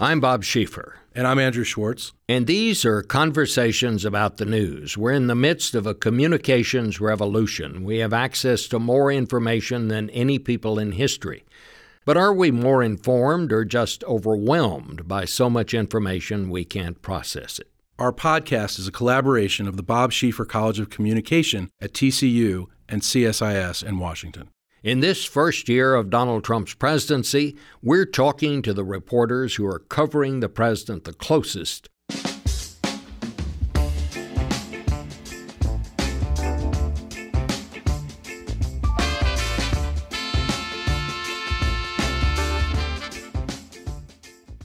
I'm Bob Schieffer. And I'm Andrew Schwartz. And these are conversations about the news. We're in the midst of a communications revolution. We have access to more information than any people in history. But are we more informed or just overwhelmed by so much information we can't process it? Our podcast is a collaboration of the Bob Schieffer College of Communication at TCU and CSIS in Washington. In this first year of Donald Trump's presidency, we're talking to the reporters who are covering the president the closest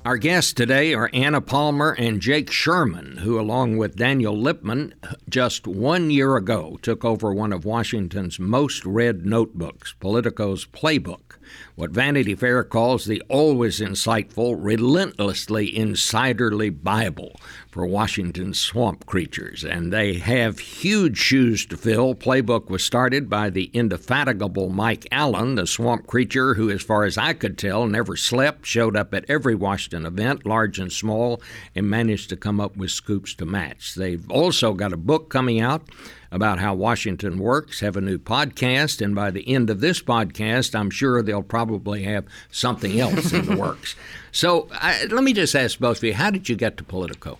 Our guests today are Anna Palmer and Jake Sherman, who, along with Daniel Lipman, just one year ago took over one of Washington's most read notebooks, Politico's Playbook what Vanity Fair calls the always insightful, relentlessly insiderly Bible for Washington swamp creatures. And they have huge shoes to fill. Playbook was started by the indefatigable Mike Allen, the swamp creature who, as far as I could tell, never slept, showed up at every Washington event, large and small, and managed to come up with scoops to match. They've also got a book coming out about how Washington works, have a new podcast, and by the end of this podcast, I'm sure they'll probably have something else in the works. So I, let me just ask both of you how did you get to Politico?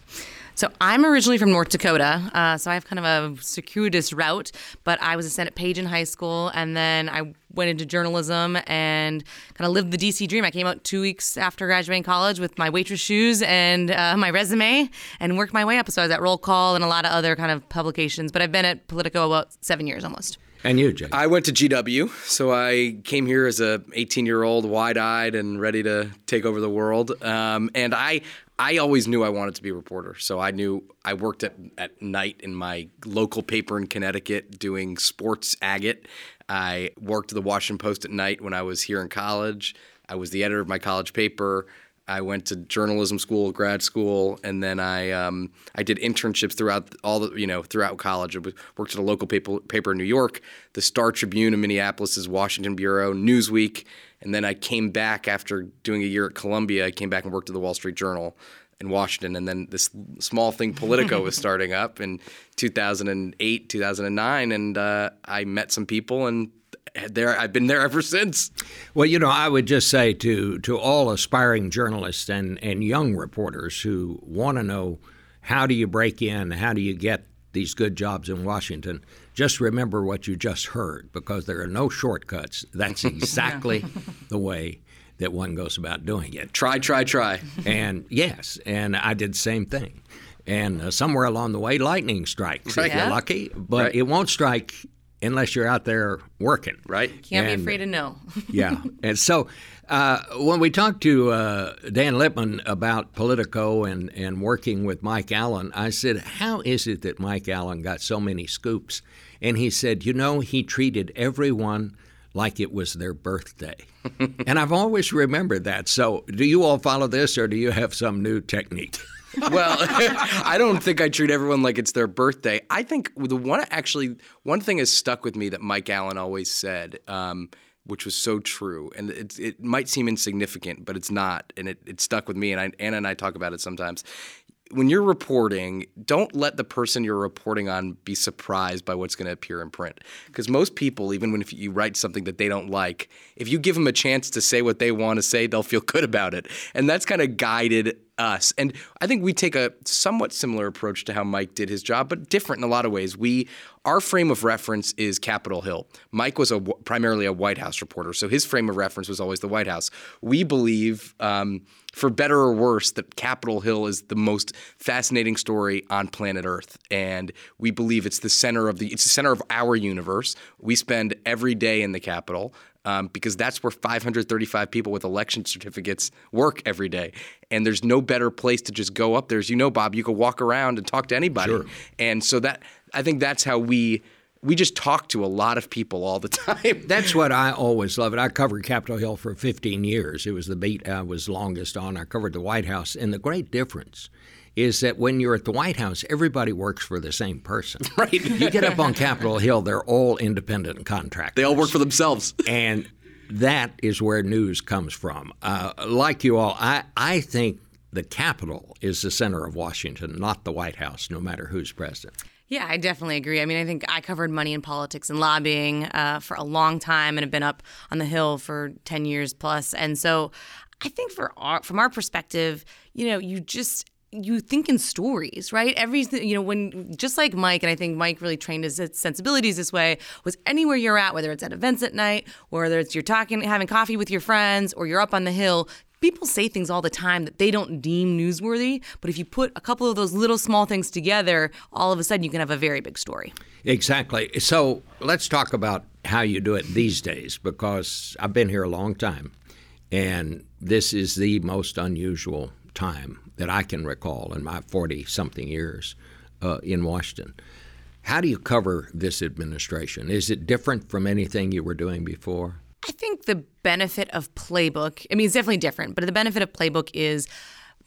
So I'm originally from North Dakota, uh, so I have kind of a circuitous route. But I was a Senate page in high school, and then I went into journalism and kind of lived the DC dream. I came out two weeks after graduating college with my waitress shoes and uh, my resume, and worked my way up. So I was at Roll Call and a lot of other kind of publications. But I've been at Politico about seven years almost. And you, Jay? I went to GW, so I came here as a 18 year old, wide eyed and ready to take over the world. Um, and I, I always knew I wanted to be a reporter. So I knew I worked at, at night in my local paper in Connecticut doing sports agate. I worked at the Washington Post at night when I was here in college. I was the editor of my college paper. I went to journalism school, grad school, and then I um, I did internships throughout all the you know throughout college. I worked at a local paper, paper in New York, the Star Tribune in Minneapolis's Washington bureau, Newsweek, and then I came back after doing a year at Columbia. I came back and worked at the Wall Street Journal in Washington, and then this small thing Politico was starting up in 2008, 2009, and uh, I met some people and there I've been there ever since. Well, you know, I would just say to to all aspiring journalists and and young reporters who want to know how do you break in, how do you get these good jobs in Washington, just remember what you just heard because there are no shortcuts. That's exactly the way that one goes about doing it. Try, try, try. And yes, and I did the same thing. And uh, somewhere along the way, lightning strikes right. if you're lucky, but right. it won't strike unless you're out there working. Right. Can't and, be afraid to know. yeah. And so uh, when we talked to uh, Dan Lipman about Politico and, and working with Mike Allen, I said, How is it that Mike Allen got so many scoops? And he said, You know, he treated everyone like it was their birthday. and I've always remembered that. So do you all follow this or do you have some new technique? well, I don't think I treat everyone like it's their birthday. I think the one actually one thing has stuck with me that Mike Allen always said, um, which was so true, and it, it might seem insignificant, but it's not, and it, it stuck with me. And I, Anna and I talk about it sometimes when you're reporting, don't let the person you're reporting on be surprised by what's going to appear in print. Because most people, even when you write something that they don't like, if you give them a chance to say what they want to say, they'll feel good about it. And that's kind of guided us. And I think we take a somewhat similar approach to how Mike did his job, but different in a lot of ways. We our frame of reference is Capitol Hill. Mike was a primarily a White House reporter, so his frame of reference was always the White House. We believe. Um, for better or worse, that Capitol Hill is the most fascinating story on planet Earth, and we believe it's the center of the it's the center of our universe. We spend every day in the Capitol um, because that's where 535 people with election certificates work every day. And there's no better place to just go up there. As you know, Bob, you can walk around and talk to anybody. Sure. And so that I think that's how we we just talk to a lot of people all the time. That's what I always love. It. I covered Capitol Hill for 15 years. It was the beat I was longest on. I covered the White House, and the great difference is that when you're at the White House, everybody works for the same person. Right. you get up on Capitol Hill, they're all independent contractors. They all work for themselves. And that is where news comes from. Uh, like you all, I, I think the Capitol is the center of Washington, not the White House, no matter who's president. Yeah, I definitely agree. I mean, I think I covered money and politics and lobbying uh, for a long time and have been up on the Hill for 10 years plus. And so I think for our, from our perspective, you know, you just you think in stories, right? Everything, you know, when just like Mike, and I think Mike really trained his sensibilities this way, was anywhere you're at, whether it's at events at night, or whether it's you're talking, having coffee with your friends, or you're up on the hill, people say things all the time that they don't deem newsworthy. But if you put a couple of those little small things together, all of a sudden you can have a very big story. Exactly. So let's talk about how you do it these days, because I've been here a long time, and this is the most unusual time that I can recall in my 40 something years uh, in Washington. How do you cover this administration? Is it different from anything you were doing before? I think the benefit of Playbook, I mean, it's definitely different, but the benefit of Playbook is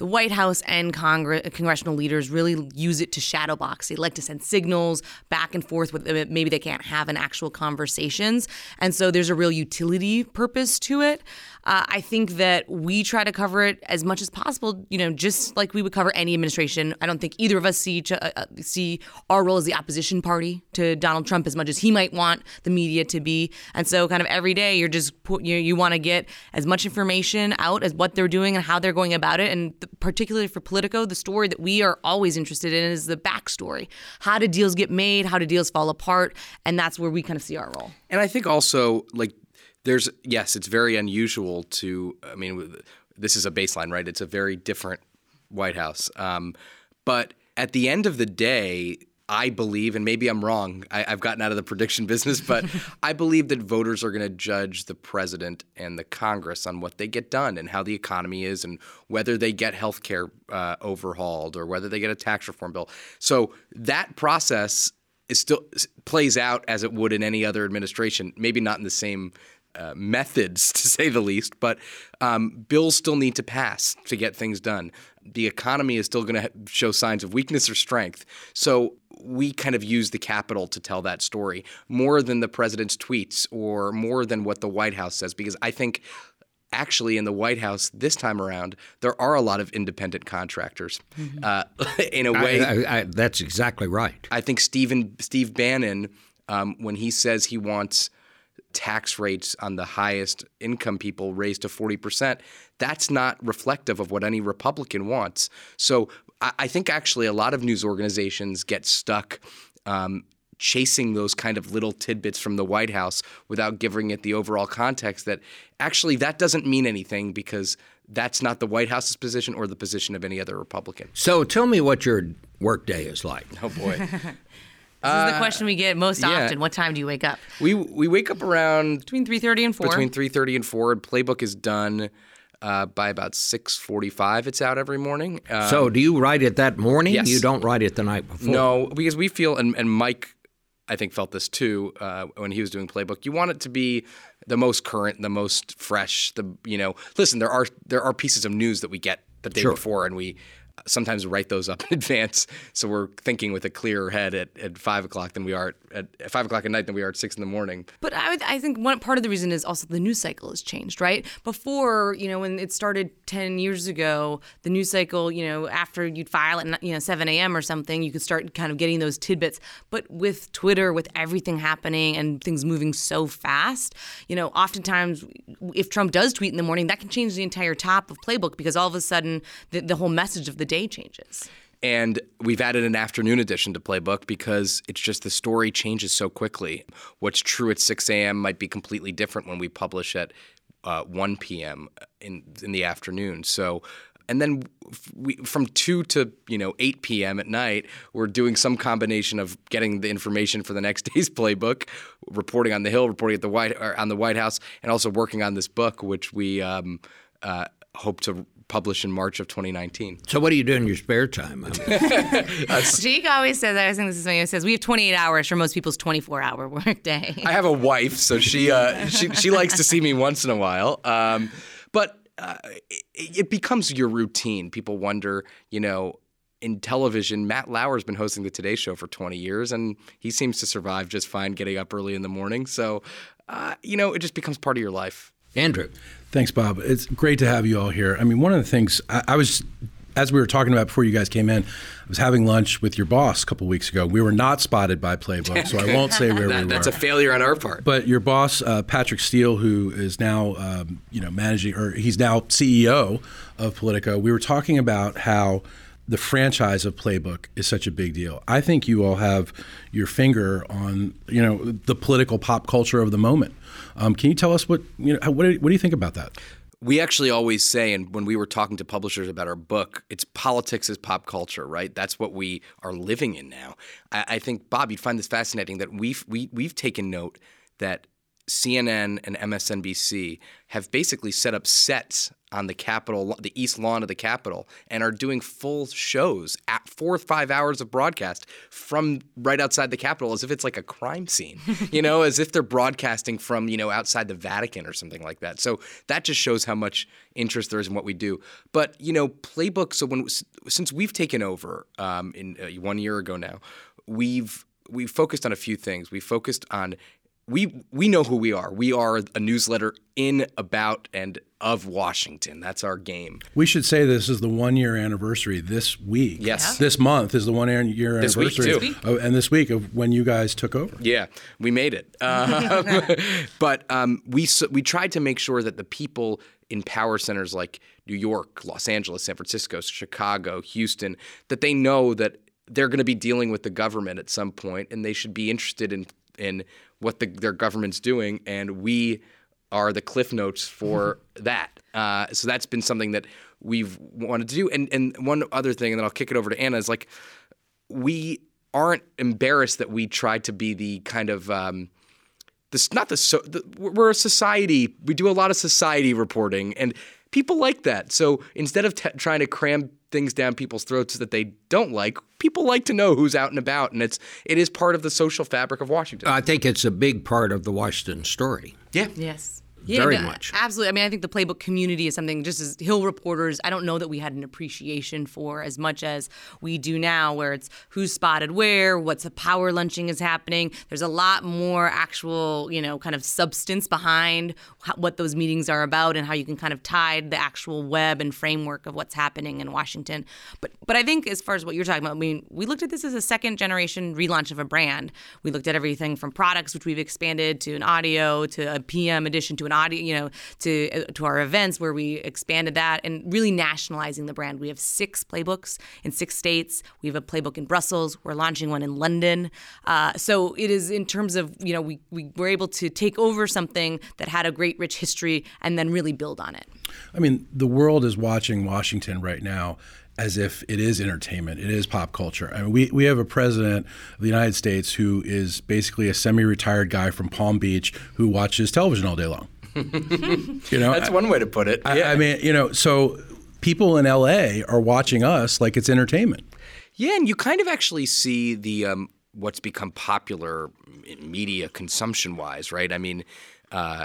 the White House and Congress, congressional leaders really use it to shadow box. They like to send signals back and forth with maybe they can't have an actual conversations, and so there's a real utility purpose to it. Uh, I think that we try to cover it as much as possible. You know, just like we would cover any administration. I don't think either of us see each, uh, uh see our role as the opposition party to Donald Trump as much as he might want the media to be. And so, kind of every day, you're just you you want to get as much information out as what they're doing and how they're going about it. And particularly for Politico, the story that we are always interested in is the backstory. How do deals get made? How do deals fall apart? And that's where we kind of see our role. And I think also like there's yes, it's very unusual to. I mean, this is a baseline, right? It's a very different White House. Um, but at the end of the day, I believe, and maybe I'm wrong, I, have gotten out of the prediction business, but I believe that voters are going to judge the president and the Congress on what they get done and how the economy is and whether they get health care uh, overhauled or whether they get a tax reform bill. So that process is still plays out as it would in any other administration, maybe not in the same uh, methods, to say the least, but um, bills still need to pass to get things done. The economy is still going to show signs of weakness or strength. So we kind of use the Capitol to tell that story more than the president's tweets or more than what the White House says, because I think actually in the White House this time around, there are a lot of independent contractors. Mm-hmm. Uh, in a way, I, I, I, that's exactly right. I think Stephen Steve Bannon, um, when he says he wants tax rates on the highest income people raised to 40%, that's not reflective of what any Republican wants. So I, I think actually a lot of news organizations get stuck. Um, chasing those kind of little tidbits from the White House without giving it the overall context that actually that doesn't mean anything because that's not the White House's position or the position of any other Republican. So tell me what your workday is like. Oh boy. This uh, is the question we get most yeah. often. What time do you wake up? We we wake up around between three thirty and four. Between three thirty and four. Playbook is done uh, by about six forty-five. It's out every morning. Um, so, do you write it that morning? Yes. You don't write it the night before. No, because we feel, and, and Mike, I think, felt this too uh, when he was doing Playbook. You want it to be the most current, the most fresh. The you know, listen, there are there are pieces of news that we get the day sure. before, and we sometimes write those up in advance. So we're thinking with a clearer head at, at five o'clock than we are at, at five o'clock at night than we are at six in the morning. But I, would, I think one part of the reason is also the news cycle has changed, right? Before, you know, when it started 10 years ago, the news cycle, you know, after you'd file at, you know, 7 a.m. or something, you could start kind of getting those tidbits. But with Twitter, with everything happening and things moving so fast, you know, oftentimes if Trump does tweet in the morning, that can change the entire top of Playbook because all of a sudden the, the whole message of the day changes. And we've added an afternoon edition to Playbook because it's just the story changes so quickly. What's true at 6 a.m. might be completely different when we publish at uh, 1 p.m. in in the afternoon. So, and then we, from 2 to you know 8 p.m. at night, we're doing some combination of getting the information for the next day's playbook, reporting on the Hill, reporting at the White on the White House, and also working on this book, which we um, uh, hope to publish in March of 2019. So, what do you do in your spare time? Jake always says, I think this is something he says, we have 28 hours for most people's 24 hour workday. I have a wife, so she uh, she she likes to see me once in a while. Um, but uh, it, it becomes your routine. People wonder, you know, in television, Matt Lauer's been hosting the Today Show for 20 years, and he seems to survive just fine getting up early in the morning. So, uh, you know, it just becomes part of your life. Andrew. Thanks, Bob. It's great to have you all here. I mean, one of the things I, I was as we were talking about before you guys came in, I was having lunch with your boss a couple weeks ago. We were not spotted by Playbook, so I won't say where That- we were. that's a failure on our part. But your boss, uh, Patrick Steel, who is now, um, you know, managing, or he's now CEO of Politico, we were talking about how the franchise of Playbook is such a big deal. I think you all have your finger on, you know, the political pop culture of the moment. Um, can you tell us what, you know, what do, what do you think about that? we actually always say, and when we were talking to publishers about our book, it's politics is pop culture, right? That's what we are living in now. I, I think Bob, you'd find this fascinating that we've we, we've taken note that CNN and MSNBC have basically set up sets on the Capitol, the east lawn of the Capitol, and are doing full shows at four or five hours of broadcast from right outside the Capitol as if it's like a crime scene, you know, as if they're broadcasting from, you know, outside the Vatican or something like that. So that just shows how much interest there is in what we do. But, you know, Playbook, so when, since we've taken over um, in uh, one year ago now, we've, we've focused on a few things. We focused on we we know who we are. We are a newsletter in, about, and of Washington. That's our game. We should say this is the one year anniversary this week. Yes. This month is the one year This week, anniversary. too. of- and this week of when you guys took over. Yeah, we made it. Um, but um, we we tried to make sure that the people in power centers like New York, Los Angeles, San Francisco, Chicago, Houston, that they know that they're going to be dealing with the government at some point, and they should be interested in in what the, their government's doing, and we are the cliff notes for that. Uh, so that's been something that we've wanted to do. And and one other thing, and then I'll kick it over to Anna is like we aren't embarrassed that we tried to be the kind of um, this not the so the, we're a society we do a lot of society reporting and people like that so instead of t- trying to cram things down people's throats that they don't like people like to know who's out and about and it's it is part of the social fabric of washington I think it's a big part of the Washington story. yeah Yes. Very no, much. Absolutely. I mean, I think the playbook community is something just as Hill reporters, I don't know that we had an appreciation for as much as we do now, where it's who's spotted where, what's a power lunching is happening. There's a lot more actual, you know, kind of substance behind what those meetings are about and how you can kind of tie the actual web and framework of what's happening in Washington. But but I think as far as what you're talking about, I mean, we looked at this as a second generation relaunch of a brand. We looked at everything from products, which we've expanded to an audio, to a PM edition, to an audio, you know, to uh, to our events where we expanded that and really nationalizing the brand. We have six playbooks in six states. We have a playbook in Brussels. We're launching one in London. Uh, so it is in terms of you know we we were able to take over something that had a great rich history and then really build on it. I mean, the world is watching Washington right now as if it is entertainment, it is pop culture. I mean, we, we have a president of the United States who is basically a semi retired guy from Palm Beach who watches television all day long. You know, that's one way to put it I, I mean, you know, so people in LA are watching us like it's entertainment. Yeah, and you kind of actually see the um, what's become popular in media consumption wise, right? I mean, uh,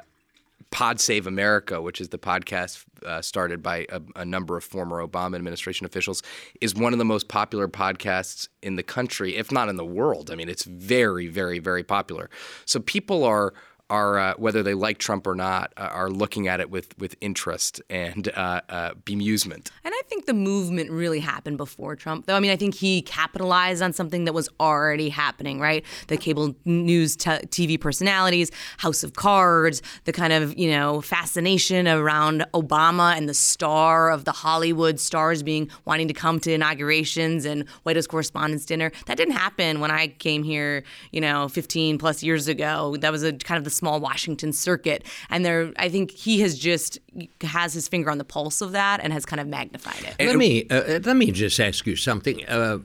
Pod Save America, which is the podcast uh, started by a, a number of former Obama administration officials, is one of the most popular podcasts in the country, if not in the world. I mean, it's very, very, very popular. So people are are uh, whether they like Trump or not uh, are looking at it with with interest and uh, uh, bemusement. And I think the movement really happened before Trump, though. I mean, I think he capitalized on something that was already happening, right? The cable news t- TV personalities, House of Cards, the kind of, you know, fascination around Obama and the star of the Hollywood stars being wanting to come to inaugurations and White House Correspondents' Dinner. That didn't happen when I came here, you know, 15 plus years ago. That was a kind of the small Washington circuit. And there, I think he has just has his finger on the pulse of that and has kind of magnified it. let me uh, let me just ask you something. Uh,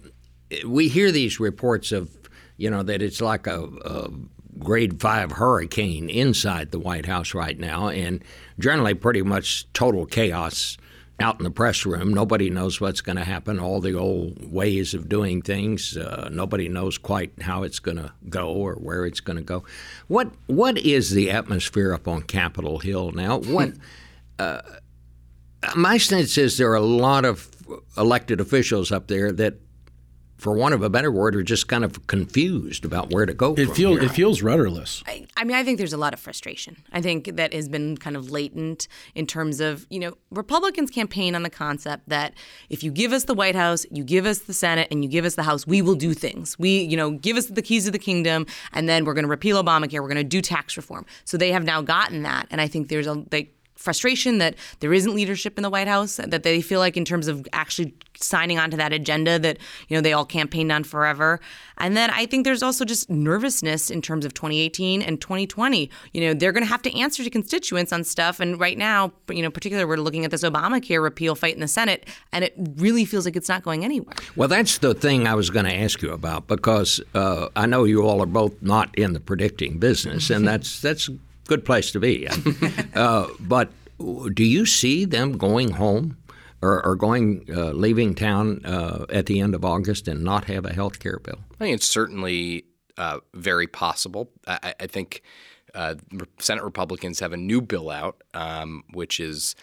we hear these reports of you know that it's like a, a grade five hurricane inside the White House right now, and generally pretty much total chaos out in the press room. Nobody knows what's going to happen. All the old ways of doing things. Uh, nobody knows quite how it's going to go or where it's going to go. What what is the atmosphere up on Capitol Hill now? What my sense is there are a lot of elected officials up there that for want of a better word, are just kind of confused about where to go. It feels it feels rudderless. I, I mean, I think there's a lot of frustration. I think that has been kind of latent in terms of, you know, Republicans campaign on the concept that if you give us the White House, you give us the Senate, and you give us the House, we will do things. We, you know, give us the keys of the kingdom, and then we're going to repeal Obamacare, we're going to do tax reform. So they have now gotten that, and I think there's a they frustration that there isn't leadership in the White House, that they feel like in terms of actually signing onto that agenda that you know they all campaigned on forever. And then I think there's also just nervousness in terms of 2018 and 2020. You know, they're going to have to answer to constituents on stuff and right now, you know, particularly we're looking at this Obamacare repeal fight in the Senate and it really feels like it's not going anywhere. Well, that's the thing I was going to ask you about because uh, I know you all are both not in the predicting business, and that's that's good place to be. uh, but do you see them going home or, or going uh, leaving town uh, at the end of August and not have a health care bill? I think it's certainly uh, very possible. I, I think uh, Senate Republicans have a new bill out, um, which is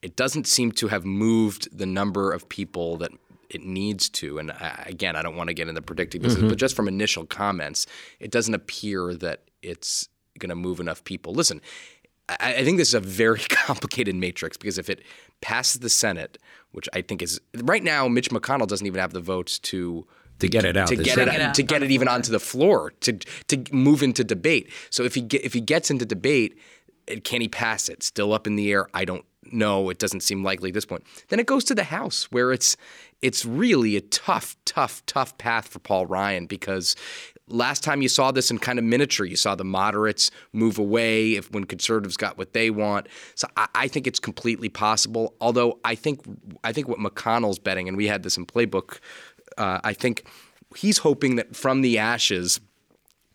it doesn't seem to have moved the number of people that it needs to. And I, again, I don't want to get into predicting this, but just from initial comments, it doesn't appear that it's going to move enough people. Listen, I, I think this is a very complicated matrix because if it passes the Senate, which I think is right now, Mitch McConnell doesn't even have the votes to To get it out to get it, out to get it even onto the floor to to move into debate. So if he get, if he gets into debate, eh, can he pass it? Still up in the air. I don't know. It doesn't seem likely at this point. Then it goes to the House where it's it's really a tough, tough, tough path for Paul Ryan because last time you saw this in kind of miniature, you saw the moderates move away if when conservatives got what they want. So I, I think it's completely possible. Although I think I think what McConnell's betting, and we had this in playbook, uh, I think he's hoping that from the ashes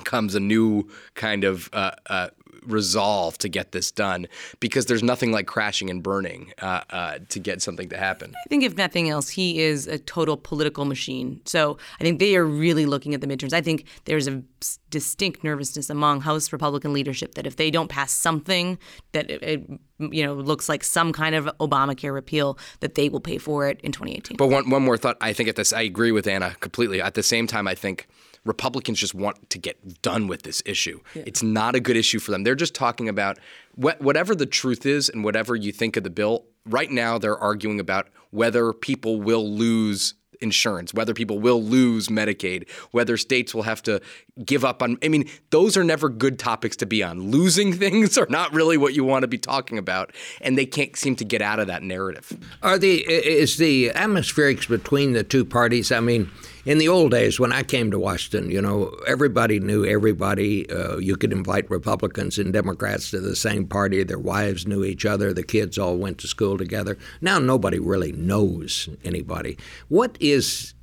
comes a new kind of uh, uh, resolve to get this done because there's nothing like crashing and burning uh, uh, to get something to happen. I think if nothing else, he is a total political machine. So I think they are really looking at the midterms. I think there's a distinct nervousness among House Republican leadership that if they don't pass something that it, it, you know looks like some kind of Obamacare repeal, that they will pay for it in 2018. But one, one more thought. I think at this, I agree with Anna completely. At the same time, I think Republicans just want to get done with this issue. It's not a good issue for them. They're just talking about wh- whatever the truth is and whatever you think of the bill. Right now, they're arguing about whether people will lose insurance, whether people will lose Medicaid, whether states will have to give up on. I mean, those are never good topics to be on. Losing things are not really what you want to be talking about, and they can't seem to get out of that narrative. Are the is the atmospherics between the two parties? I mean, in the old days when I came to Washington, you know, everybody knew everybody. Uh, you could invite Republicans and Democrats to the same party. Their wives knew each other. The kids all went to school together. Now nobody really knows anybody. What is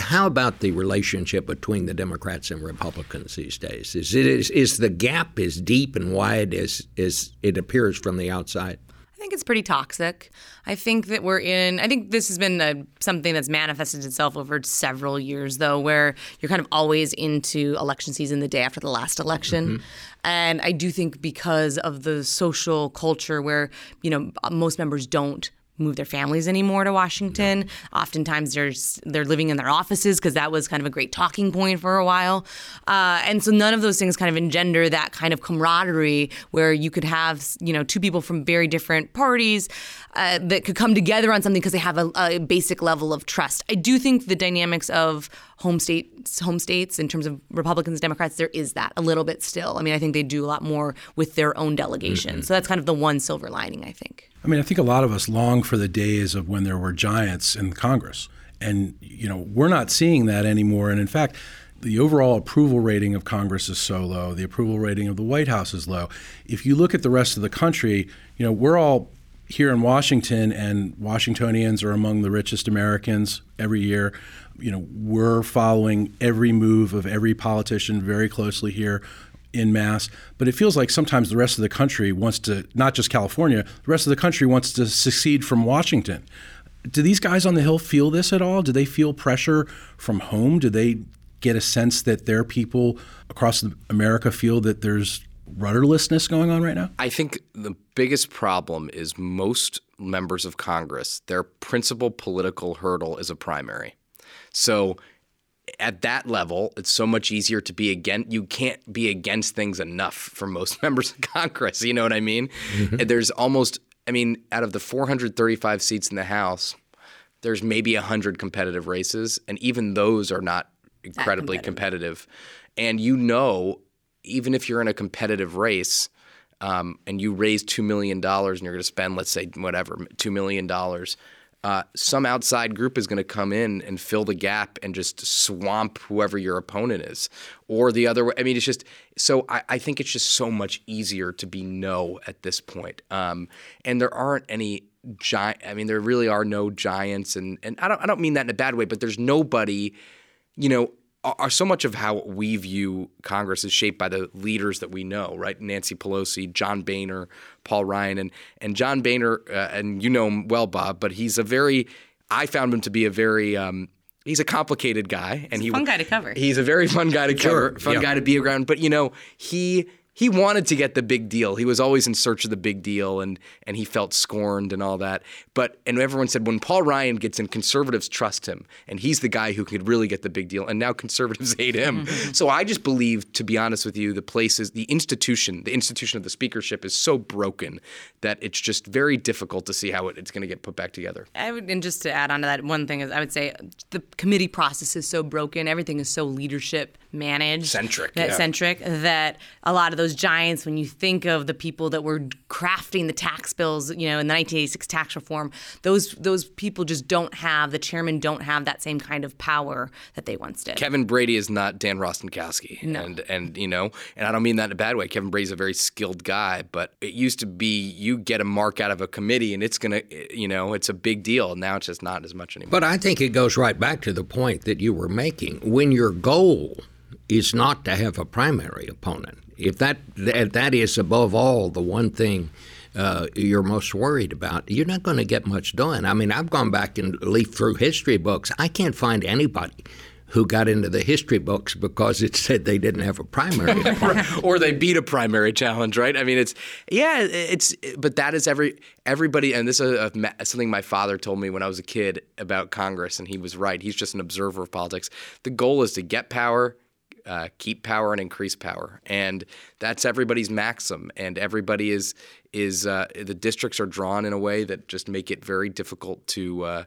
how about the relationship between the Democrats and Republicans these days? Is it is, is the gap as deep and wide as as it appears from the outside? I think it's pretty toxic. I think that we're in. I think this has been a, something that's manifested itself over several years, though, where you're kind of always into election season the day after the last election, mm-hmm. and I do think because of the social culture where you know most members don't move their families anymore to Washington. Oftentimes they're they're living in their offices because that was kind of a great talking point for a while, uh, and so none of those things kind of engender that kind of camaraderie where you could have you know two people from very different parties uh, that could come together on something because they have a, a basic level of trust. I do think the dynamics of home states, home states in terms of Republicans, Democrats, there is that a little bit still. I mean, I think they do a lot more with their own delegation. Mm-hmm. So that's kind of the one silver lining, I think. I mean, I think a lot of us long for the days of when there were giants in Congress. And, you know, we're not seeing that anymore. And in fact, the overall approval rating of Congress is so low. The approval rating of the White House is low. If you look at the rest of the country, you know, we're all here in Washington, and Washingtonians are among the richest Americans every year. You know, we're following every move of every politician very closely here in mass. But it feels like sometimes the rest of the country wants to, not just California, the rest of the country wants to secede from Washington. Do these guys on the Hill feel this at all? Do they feel pressure from home? Do they get a sense that their people across America feel that there's rudderlessness going on right now? I think the biggest problem is most members of Congress, their principal political hurdle is a primary. So at that level, it's so much easier to be against. You can't be against things enough for most members of Congress. You know what I mean? Mm-hmm. There's almost, I mean, out of the 435 seats in the House, there's maybe 100 competitive races, and even those are not incredibly competitive. competitive. And you know, even if you're in a competitive race um, and you raise $2 million and you're going to spend, let's say, whatever, $2 million uh, some outside group is going to come in and fill the gap and just swamp whoever your opponent is. Or the other way. I mean, it's just so I, I think it's just so much easier to be no at this point. Um, and there aren't any giant, I mean, there really are no giants. And, and I, don't, I don't mean that in a bad way, but there's nobody, you know, are so much of how we view Congress is shaped by the leaders that we know, right? Nancy Pelosi, John Boehner, Paul Ryan, and and John Boehner, uh, and you know him well, Bob, but he's a very, I found him to be a very. Um, he's a complicated guy, and he's he fun guy to cover. He's a very fun guy to cover, fun yeah. guy to be around. But you know, he he wanted to get the big deal. He was always in search of the big deal and and he felt scorned and all that. But and everyone said when Paul Ryan gets in, conservatives trust him and he's the guy who could really get the big deal. And now conservatives hate him. so I just believe, to be honest with you, the place is the institution, the institution of the speakership is so broken that it's just very difficult to see how it, it's going to get put back together. I would, and just to add on to that, one thing is I would say the committee process is so broken. Everything is so leadership managed, centric, that yeah. centric that a lot of those those giants, when you think of the people that were crafting the tax bills, you know, in the 1986 tax reform, those those people just don't have the chairman don't have that same kind of power that they once did. Kevin Brady is not Dan Rostenkowski, no. and and you know, and I don't mean that in a bad way. Kevin Brady's a very skilled guy, but it used to be you get a mark out of a committee and it's gonna, you know, it's a big deal. Now it's just not as much anymore. But I think it goes right back to the point that you were making. When your goal is not to have a primary opponent. If that that is above all the one thing uh, you're most worried about, you're not going to get much done. I mean, I've gone back and leafed through history books. I can't find anybody who got into the history books because it said they didn't have a primary. Or they beat a primary challenge right? I mean it's yeah it's but that is every everybody and this is a, a, something my father told me when i was a kid about congress and he was right. He's just an observer of politics. The goal is to get power uh, keep power and increase power, and that's everybody's maxim. And everybody is is uh, the districts are drawn in a way that just make it very difficult to. Uh,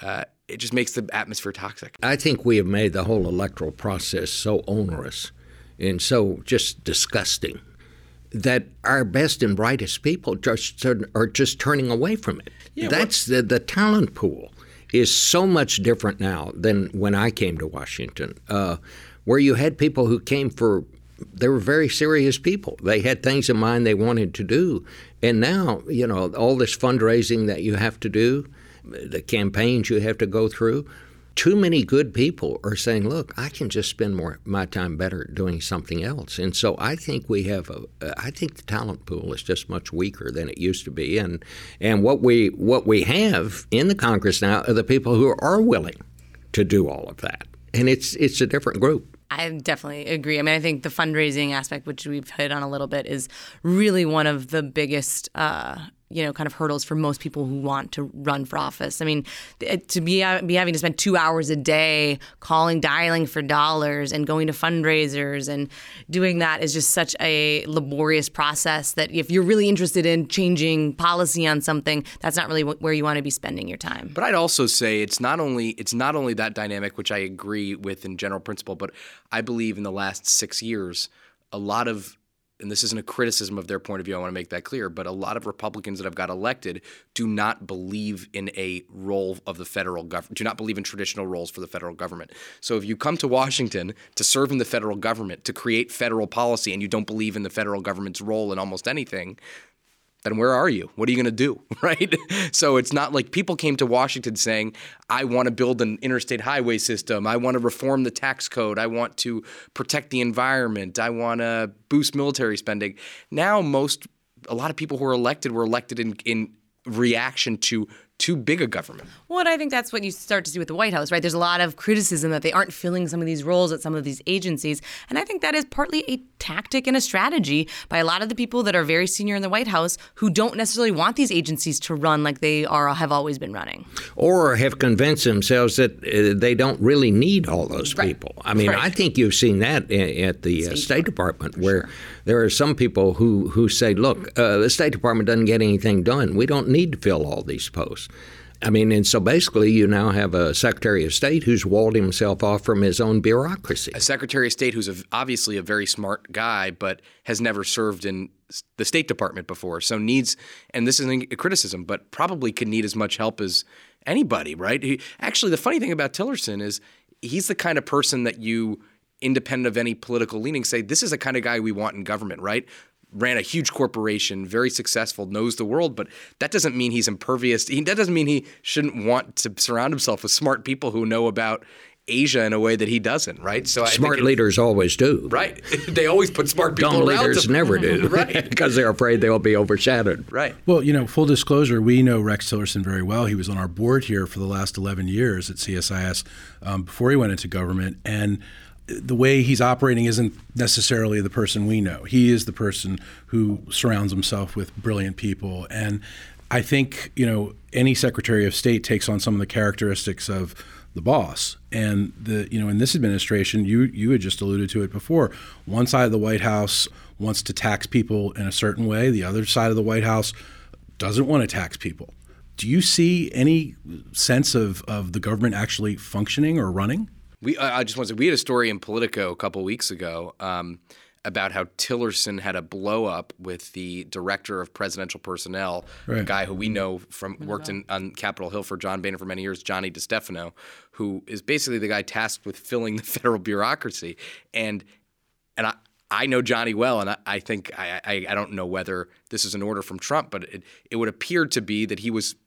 uh, it just makes the atmosphere toxic. I think we have made the whole electoral process so onerous and so just disgusting that our best and brightest people just are just turning away from it. Yeah, That's the, the talent pool is so much different now than when I came to Washington. Uh, where you had people who came for they were very serious people. They had things in mind they wanted to do. And now, you know, all this fundraising that you have to do, the campaigns you have to go through, too many good people are saying, "Look, I can just spend more my time better doing something else." And so I think we have a I think the talent pool is just much weaker than it used to be. And and what we what we have in the Congress now are the people who are willing to do all of that. And it's it's a different group. I definitely agree. I mean, I think the fundraising aspect, which we've hit on a little bit, is really one of the biggest uh, you know kind of hurdles for most people who want to run for office. I mean, to be uh, be having to spend two hours a day calling, dialing for dollars, and going to fundraisers and doing that is just such a laborious process that if you're really interested in changing policy on something, that's not really where you want to be spending your time. But I'd also say it's not only it's not only that dynamic, which I agree with in general principle, but I believe in the last six years, a lot of and this isn't a criticism of their point of view, I want to make that clear, but a lot of Republicans that have got elected do not believe in a role of the federal government, do not believe in traditional roles for the federal government. So if you come to Washington to serve in the federal government, to create federal policy, and you don't believe in the federal government's role in almost anything, then where are you? What are you going to do? Right? So it's not like people came to Washington saying, I want to build an interstate highway system. I want to reform the tax code. I want to protect the environment. I want to boost military spending. Now, most, a lot of people who are elected were elected in, in reaction to too big a government. Well, and I think that's what you start to see with the White House, right? There's a lot of criticism that they aren't filling some of these roles at some of these agencies. And I think that is partly a tactic and a strategy by a lot of the people that are very senior in the White House who don't necessarily want these agencies to run like they are have always been running. Or have convinced themselves that uh, they don't really need all those Right. people. I mean, Right. I think you've seen that i- at the State, State Department, where there are some people who, who say, look, uh, the State Department doesn't get anything done. We don't need to fill all these posts. I mean, and so basically, you now have a Secretary of State who's walled himself off from his own bureaucracy. A Secretary of State who's a, obviously a very smart guy, but has never served in the State Department before. So needs, and this isn't a criticism, but probably could need as much help as anybody, right? He, actually, the funny thing about Tillerson is he's the kind of person that you, independent of any political leaning, say this is the kind of guy we want in government, right? Ran a huge corporation, very successful, knows the world, but that doesn't mean he's impervious. He, that doesn't mean he shouldn't want to surround himself with smart people who know about Asia in a way that he doesn't, right? So I think Smart it- leaders always do. Right. they always put smart people Dumb around leaders them. never do. Right. because they're afraid they'll be overshadowed. Right. Well, you know, full disclosure, we know Rex Tillerson very well. He was on our board here for the last 11 years at CSIS um, before he went into government. And the way he's operating isn't necessarily the person we know. He is the person who surrounds himself with brilliant people. And I think, you know, any Secretary of State takes on some of the characteristics of the boss. And the you know in this administration, you you had just alluded to it before. One side of the White House wants to tax people in a certain way. The other side of the White House doesn't want to tax people. Do you see any sense of, of the government actually functioning or running? We, I I just want to say, we had a story in Politico a couple weeks ago um, about how Tillerson had a blow up with the director of presidential personnel, a guy who we know from worked in, on Capitol Hill for John Boehner for many years, Johnny DeStefano, who is basically the guy tasked with filling the federal bureaucracy. And and I, I know Johnny well, and I, I think I, I I don't know whether this is an order from Trump, but it, it would appear to be that he was that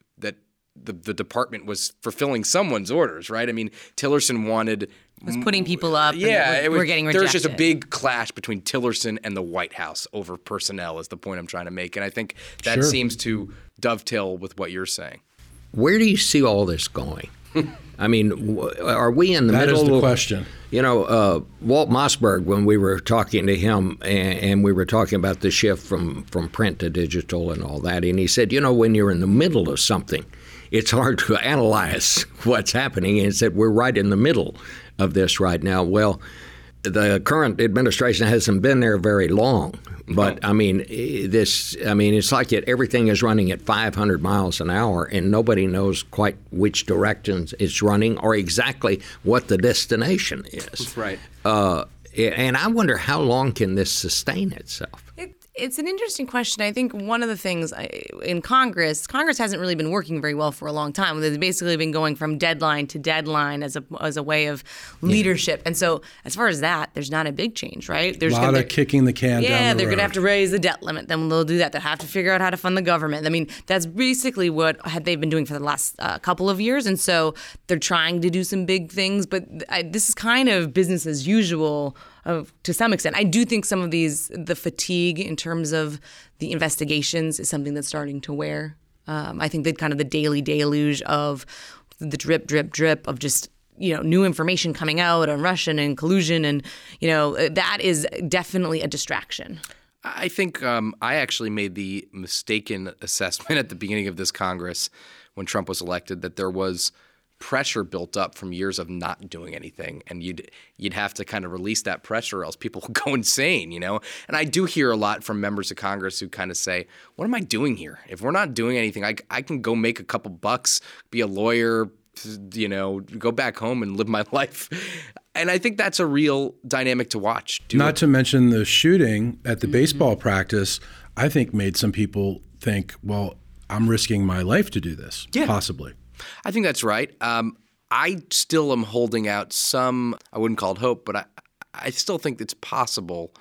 the, the department was fulfilling someone's orders, right? I mean, Tillerson wanted Was putting people up. and yeah, we're, it was, we're getting there was just a big clash between Tillerson and the White House over personnel. Is the point I'm trying to make, and I think that Sure. seems to dovetail with what you're saying. Where do you see all this going? I mean, w- are we in the That middle? is the of- question. You know, uh, Walt Mossberg, when we were talking to him, and, and we were talking about the shift from, from print to digital and all that, and he said, you know, when you're in the middle of something, it's hard to analyze what's happening. And he said, we're right in the middle of this right now. Well, the current administration hasn't been there very long, but I mean, this. I mean, it's like it, everything is running at 500 miles an hour, and nobody knows quite which directions it's running or exactly what the destination is. That's right. Uh, and I wonder how long can this sustain itself? It, it's an interesting question. I think one of the things I, in Congress, Congress hasn't really been working very well for a long time. They've basically been going from deadline to deadline as a as a way of leadership. And so, as far as that, there's not a big change, right? There's A lot gonna- of kicking the can yeah, down the they're going to have to raise the debt limit. Then they'll do that. They'll have to figure out how to fund the government. I mean, that's basically what had they've been doing for the last uh, couple of years. And so they're trying to do some big things, but I, this is kind of business as usual of, to some extent. I do think some of these, the fatigue in terms of the investigations is something that's starting to wear. Um, I think that kind of the daily deluge of the drip, drip, drip of just you know new information coming out on Russian and collusion and you know that is definitely a distraction. I think um, I actually made the mistaken assessment at the beginning of this Congress when Trump was elected that there was pressure built up from years of not doing anything and you'd you'd have to kind of release that pressure or else people would go insane you know and I do hear a lot from members of Congress who kind of say what am I doing here if we're not doing anything I, I can go make a couple bucks be a lawyer you know go back home and live my life and I think that's a real dynamic to watch do Not to mention the shooting at Mm-hmm. the baseball practice, I think made some people think, well, I'm risking my life to do this, Yeah. possibly. I think that's right. Um, I still am holding out some. I wouldn't call it hope, but I, I still think it's possible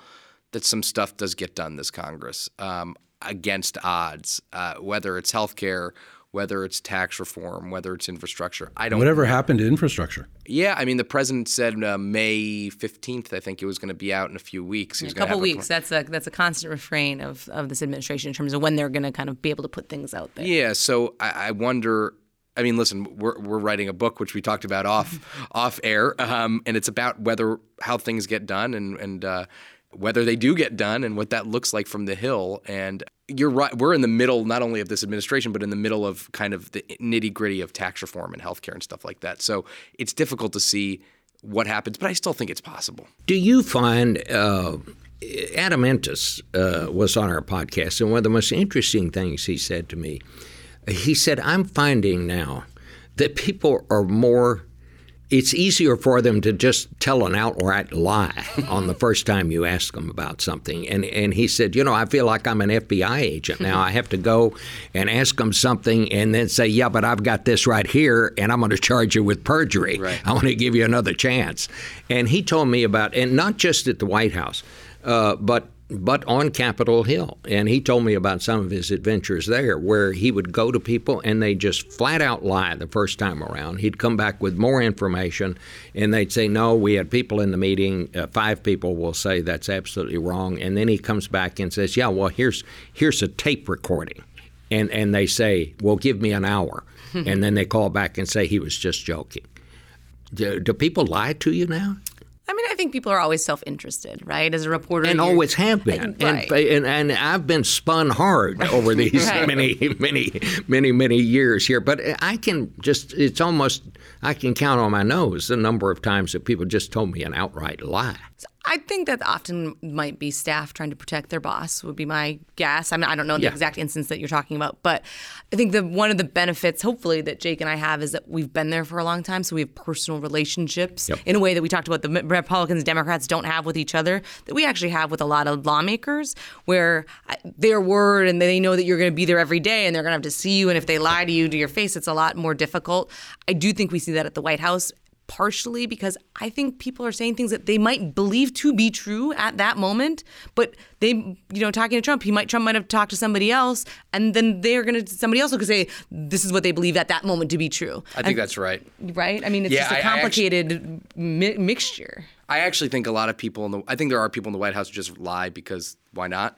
that some stuff does get done this Congress um, against odds, uh, whether it's healthcare, whether it's tax reform, whether it's infrastructure. I don't. Whatever happened to infrastructure? Yeah, I mean, the president said uh, May fifteenth. I think it was going to be out in a few weeks. He A couple have weeks. That's a that's a constant refrain of, of this administration in terms of when they're going to kind of be able to put things out there. Yeah, so I, I wonder. I mean, listen, we're we're writing a book which we talked about off off air, um, and it's about whether how things get done and and uh, whether they do get done and what that looks like from the hill. And you're right, we're in the middle not only of this administration but in the middle of kind of the nitty gritty of tax reform and healthcare and stuff like that. So it's difficult to see what happens, but I still think it's possible. Do you find uh, Adam Entous uh, was on our podcast, and one of the most interesting things he said to me, he said, "I'm finding now that people are more." It's easier for them to just tell an outright lie on the first time you ask them about something. And and he said, you know, I feel like I'm an FBI agent now. I have to go and ask them something and then say, yeah, but I've got this right here, and I'm going to charge you with perjury. Right. I want to give you another chance. And he told me about, and not just at the White House, uh, but but on Capitol Hill. And he told me about some of his adventures there, where he would go to people and they just flat out lie the first time around. He'd come back with more information, and they'd say, "No, we had people in the meeting. Uh, five people will say that's absolutely wrong." And then he comes back and says, "Yeah, well, here's here's a tape recording." And, and they say, well, give me an hour. and then they call back and say he was just joking. Do, do people lie to you now? I mean, I think people are always self-interested, right? As a reporter, and always have been. Right. And, and and I've been spun hard over these Right. many many many many years here. But I can just it's almost I can count on my nose the number of times that people just told me an outright lie. I think that often might be staff trying to protect their boss would be my guess. I mean, I don't know the Yeah. exact instance that you're talking about, but I think that one of the benefits, hopefully, that Jake and I have is that we've been there for a long time, so we have personal relationships Yep. in a way that we talked about the Republicans, and Democrats don't have with each other that we actually have with a lot of lawmakers, where I- their word and they know that you're going to be there every day and they're going to have to see you, and if they lie to you to your face, it's a lot more difficult. I do think we see that at the White House partially because I think people are saying things that they might believe to be true at that moment, but they, you know, talking to Trump, he might Trump might have talked to somebody else, and then they're gonna somebody else will say this is what they believe at that moment to be true. I think that's right. right. I mean, it's Yeah, just a I- I actu- complicated mi- mixture. I actually think a lot of people in the I think there are people in the White House who just lie because why not?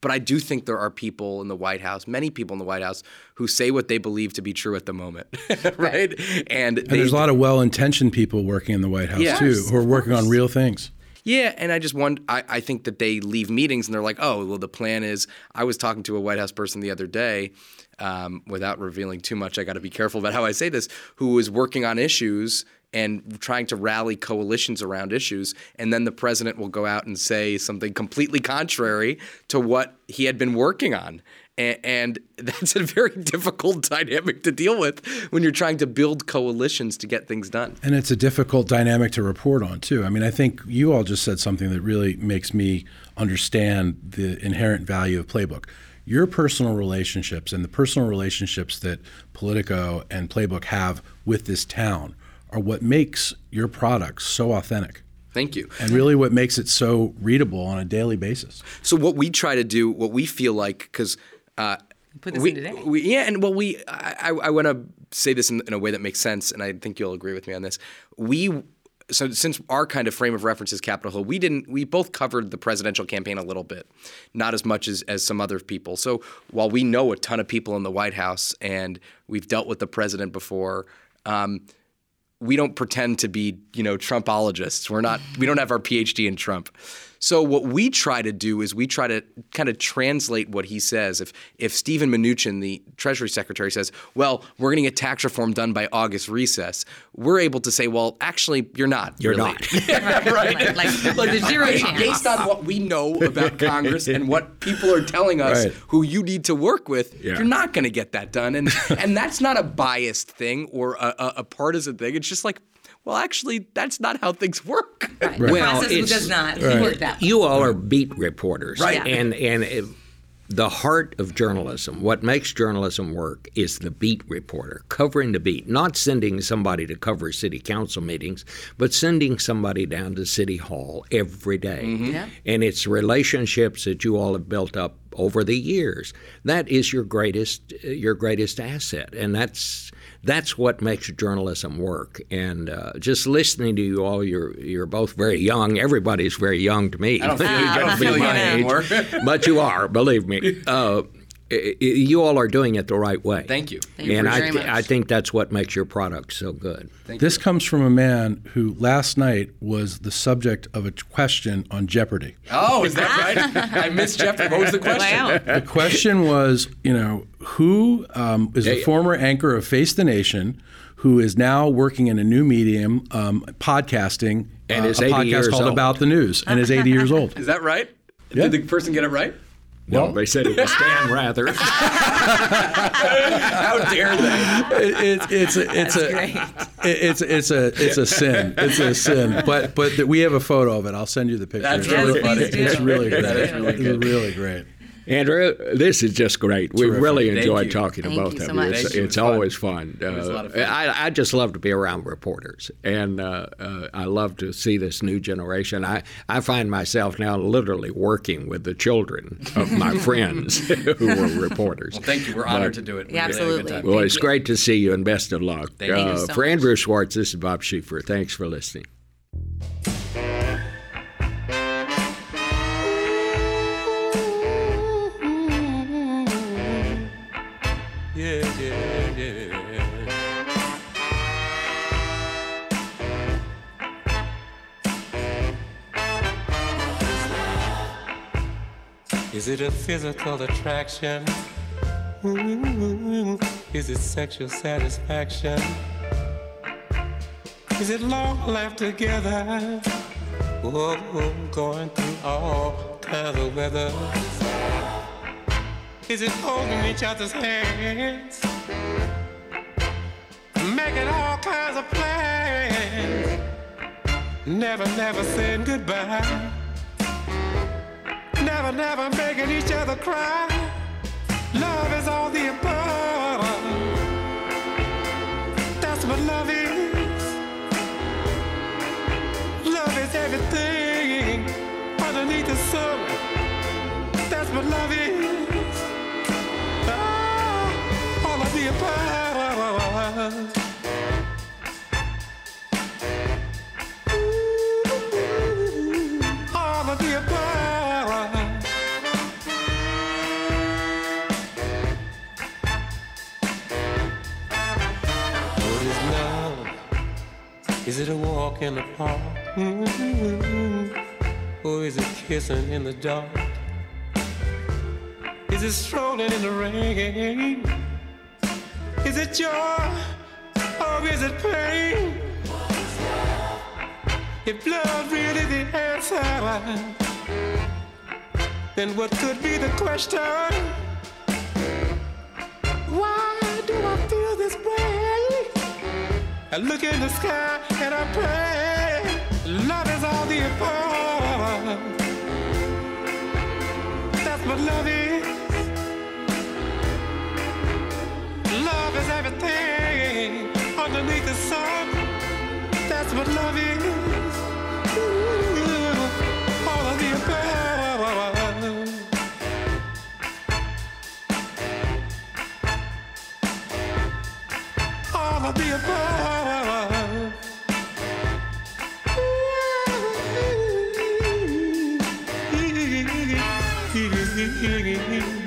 But I do think there are people in the White House, many people in the White House, who say what they believe to be true at the moment, right? And, And there's a lot of well-intentioned people working in the White House Yeah. too, who are working on real things. Yeah, and I just want I, I think that they leave meetings and they're like, oh, well, the plan is. I was talking to a White House person the other day, um, without revealing too much. I got to be careful about how I say this. Who was working on issues and trying to rally coalitions around issues, and then the president will go out and say something completely contrary to what he had been working on. And that's a very difficult dynamic to deal with when you're trying to build coalitions to get things done. And it's a difficult dynamic to report on, too. I mean, I think you all just said something that really makes me understand the inherent value of Playbook. Your personal relationships and the personal relationships that Politico and Playbook have with this town are what makes your products so authentic Thank you. and really what makes it so readable on a daily basis. So what we try to do, what we feel like, because uh, Put this we, in today. we, yeah, and well, we, I, I, I want to say this in, in a way that makes sense, and I think you'll agree with me on this. We, so since our kind of frame of reference is Capitol Hill, we didn't, we both covered the presidential campaign a little bit, not as much as as some other people. So while we know a ton of people in the White House and we've dealt with the president before. Um, we don't pretend to be, you know, Trumpologists. We're not. We don't have our PhD in Trump. So what we try to do is we try to kind of translate what he says. If if Steven Mnuchin, the Treasury Secretary, says, "Well, we're going to get tax reform done by August recess," we're able to say, "Well, actually, you're not. You're really." not. right? Like, there's zero based, chance. based on what we know about Congress and what people are telling us Right. who you need to work with, Yeah. you're not going to get that done. And and that's not a biased thing or a, a, a partisan thing. It's just like, well, actually, that's not how things work. Right. Well, Process does not Right. work that way. You all are beat reporters, Right. And and it, the heart of journalism, what makes journalism work, is the beat reporter covering the beat, not sending somebody to cover city council meetings, but sending somebody down to city hall every day. Mm-hmm. Yeah. And it's relationships that you all have built up over the years. That is your greatest your greatest asset, and that's that's what makes journalism work. And uh, just listening to you all, you're you're both very young. Everybody's very young to me. I don't feel, You don't feel my age. but you are, believe me. Uh, i- i- you all are doing it the right way. Thank you. Thank you and I, very th- much. I think that's what makes your product so good. This comes from a man who last night was the subject of a question on Jeopardy. Oh, is that right? I missed Jeopardy. What was the question? Wow. The question was, you know, who um, is the Yeah. former anchor of Face the Nation, who is now working in a new medium, um, podcasting, And uh, is a 80 podcast years called old. About the News, and is 80 years old. Is that right? Yeah. Did the person get it right? Well, they said it was Dan Rather. How dare they? It, it, it's a, it's a, great. it- it's it's a it's a sin. It's a sin. But but th- we have a photo of it. I'll send you the picture. That's It's really really- funny. It's really great. That is really It's good. really great. Andrew, this is just great. We really Thank enjoyed you. talking to both of so you. much. It's, Thank you. It it's was fun. always fun. was a lot of fun. I, I just love to be around reporters, and uh, uh, I love to see this new generation. I, I find myself now literally working with the children of my friends who were reporters. Well, thank you. We're honored to do it. Yeah, We really had a good absolutely. time. Well, Thank it's you. great to see you, and best of luck. Thank you uh, so for much. Andrew Schwartz, this is Bob Schieffer. Thanks for listening. Is it a physical attraction? Ooh, Is it sexual satisfaction? Is it long life together? Oh, going through all kinds of weather. Is it holding each other's hands? Making all kinds of plans. Never, never saying goodbye. Never, never making each other cry. Love is all the above. That's what love is. Love is everything underneath the sun. That's what love is. Ah, all of the above. Is it a walk in the park? Mm-hmm. Or is it kissing in the dark? Is it strolling in the rain? Is it joy or is it pain? If love really the answer, then what could be the question? Look in the sky and I pray. Love is all the above. That's what love is. Love is everything underneath the sun. That's what love is. All of the above. All of the above. here.